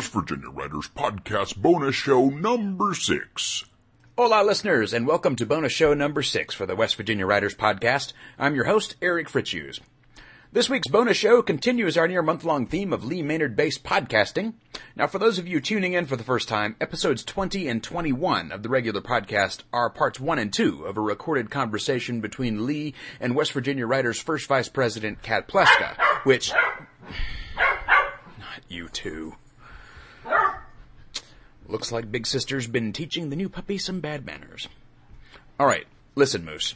West Virginia Writers Podcast bonus show number six. Hola, listeners, and welcome to bonus show number six for the West Virginia Writers Podcast. I'm your host, Eric Fritzius. This week's bonus show continues our near month long theme of Lee Maynard based podcasting. Now, for those of you tuning in for the first time, episodes 20 and 21 of the regular podcast are parts 1 and 2 of a recorded conversation between Lee and West Virginia Writers' first vice president, Cat Pleska, which. Not you two. Looks like Big Sister's been teaching the new puppy some bad manners. Alright, listen, Moose.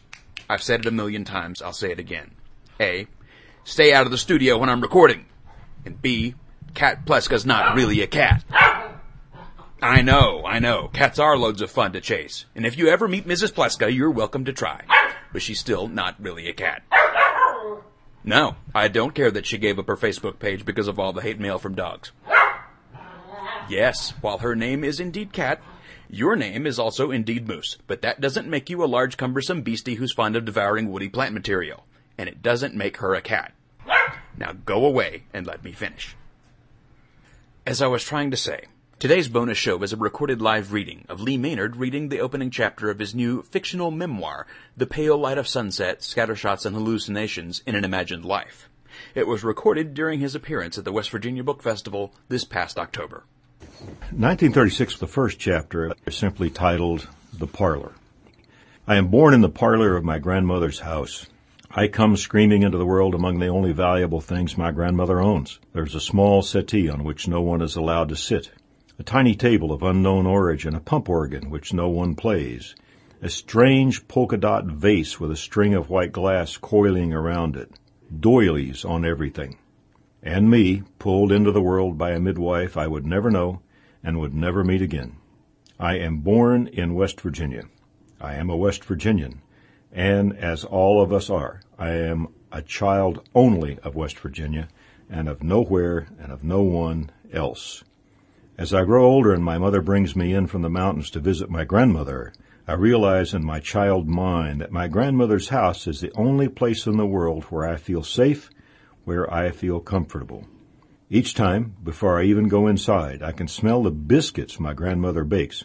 I've said it a million times, I'll say it again. A. Stay out of the studio when I'm recording. And B. Cat Pleska's not really a cat. I know, I know. Cats are loads of fun to chase. And if you ever meet Mrs. Pleska, you're welcome to try. But she's still not really a cat. No, I don't care that she gave up her Facebook page because of all the hate mail from dogs. Yes, while her name is indeed Cat, your name is also indeed Moose, but that doesn't make you a large cumbersome beastie who's fond of devouring woody plant material. And it doesn't make her a cat. Now go away and let me finish. As I was trying to say, today's bonus show is a recorded live reading of Lee Maynard reading the opening chapter of his new fictional memoir, The Pale Light of Sunset, Scattershots and Hallucinations in an Imagined Life. It was recorded during his appearance at the West Virginia Book Festival this past October. 1936, the first chapter, is simply titled The Parlor. I am born in the parlor of my grandmother's house. I come screaming into the world among the only valuable things my grandmother owns. There's a small settee on which no one is allowed to sit, a tiny table of unknown origin, a pump organ which no one plays, a strange polka dot vase with a string of white glass coiling around it, doilies on everything, and me pulled into the world by a midwife I would never know and would never meet again. I am born in West Virginia. I am a West Virginian, and as all of us are, I am a child only of West Virginia and of nowhere and of no one else. As I grow older and my mother brings me in from the mountains to visit my grandmother, I realize in my child mind that my grandmother's house is the only place in the world where I feel safe, where I feel comfortable. Each time, before I even go inside, I can smell the biscuits my grandmother bakes,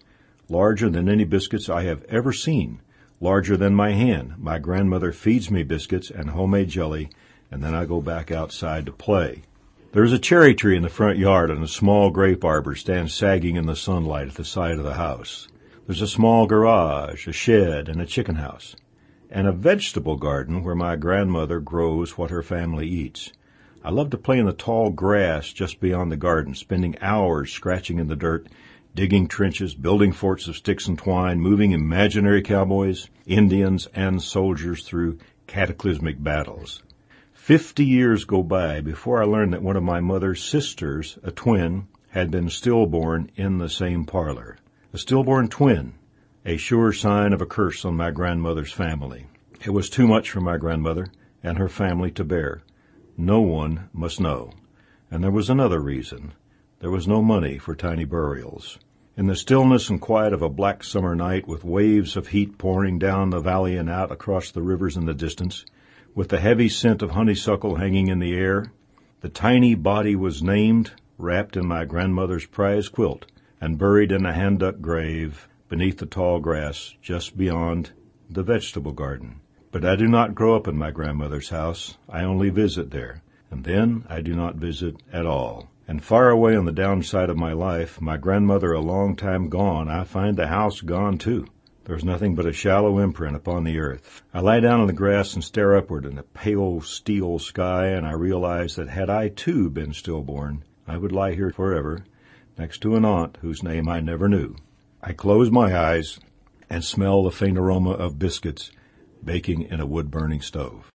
larger than any biscuits I have ever seen, larger than my hand. My grandmother feeds me biscuits and homemade jelly, and then I go back outside to play. There is a cherry tree in the front yard, and a small grape arbor stands sagging in the sunlight at the side of the house. There's a small garage, a shed, and a chicken house, and a vegetable garden where my grandmother grows what her family eats. I love to play in the tall grass just beyond the garden, spending hours scratching in the dirt, digging trenches, building forts of sticks and twine, moving imaginary cowboys, Indians, and soldiers through cataclysmic battles. Fifty years go by before I learn that one of my mother's sisters, a twin, had been stillborn in the same parlor. A stillborn twin, a sure sign of a curse on my grandmother's family. It was too much for my grandmother and her family to bear. No one must know. And there was another reason. There was no money for tiny burials. In the stillness and quiet of a black summer night, with waves of heat pouring down the valley and out across the rivers in the distance, with the heavy scent of honeysuckle hanging in the air, the tiny body was named, wrapped in my grandmother's prize quilt, and buried in a hand-dug grave beneath the tall grass just beyond the vegetable garden. But I do not grow up in my grandmother's house. I only visit there. And then I do not visit at all. And far away on the downside of my life, my grandmother a long time gone, I find the house gone too. There's nothing but a shallow imprint upon the earth. I lie down on the grass and stare upward in the pale steel sky, and I realize that had I too been stillborn, I would lie here forever, next to an aunt whose name I never knew. I close my eyes and smell the faint aroma of biscuits baking in a wood burning stove.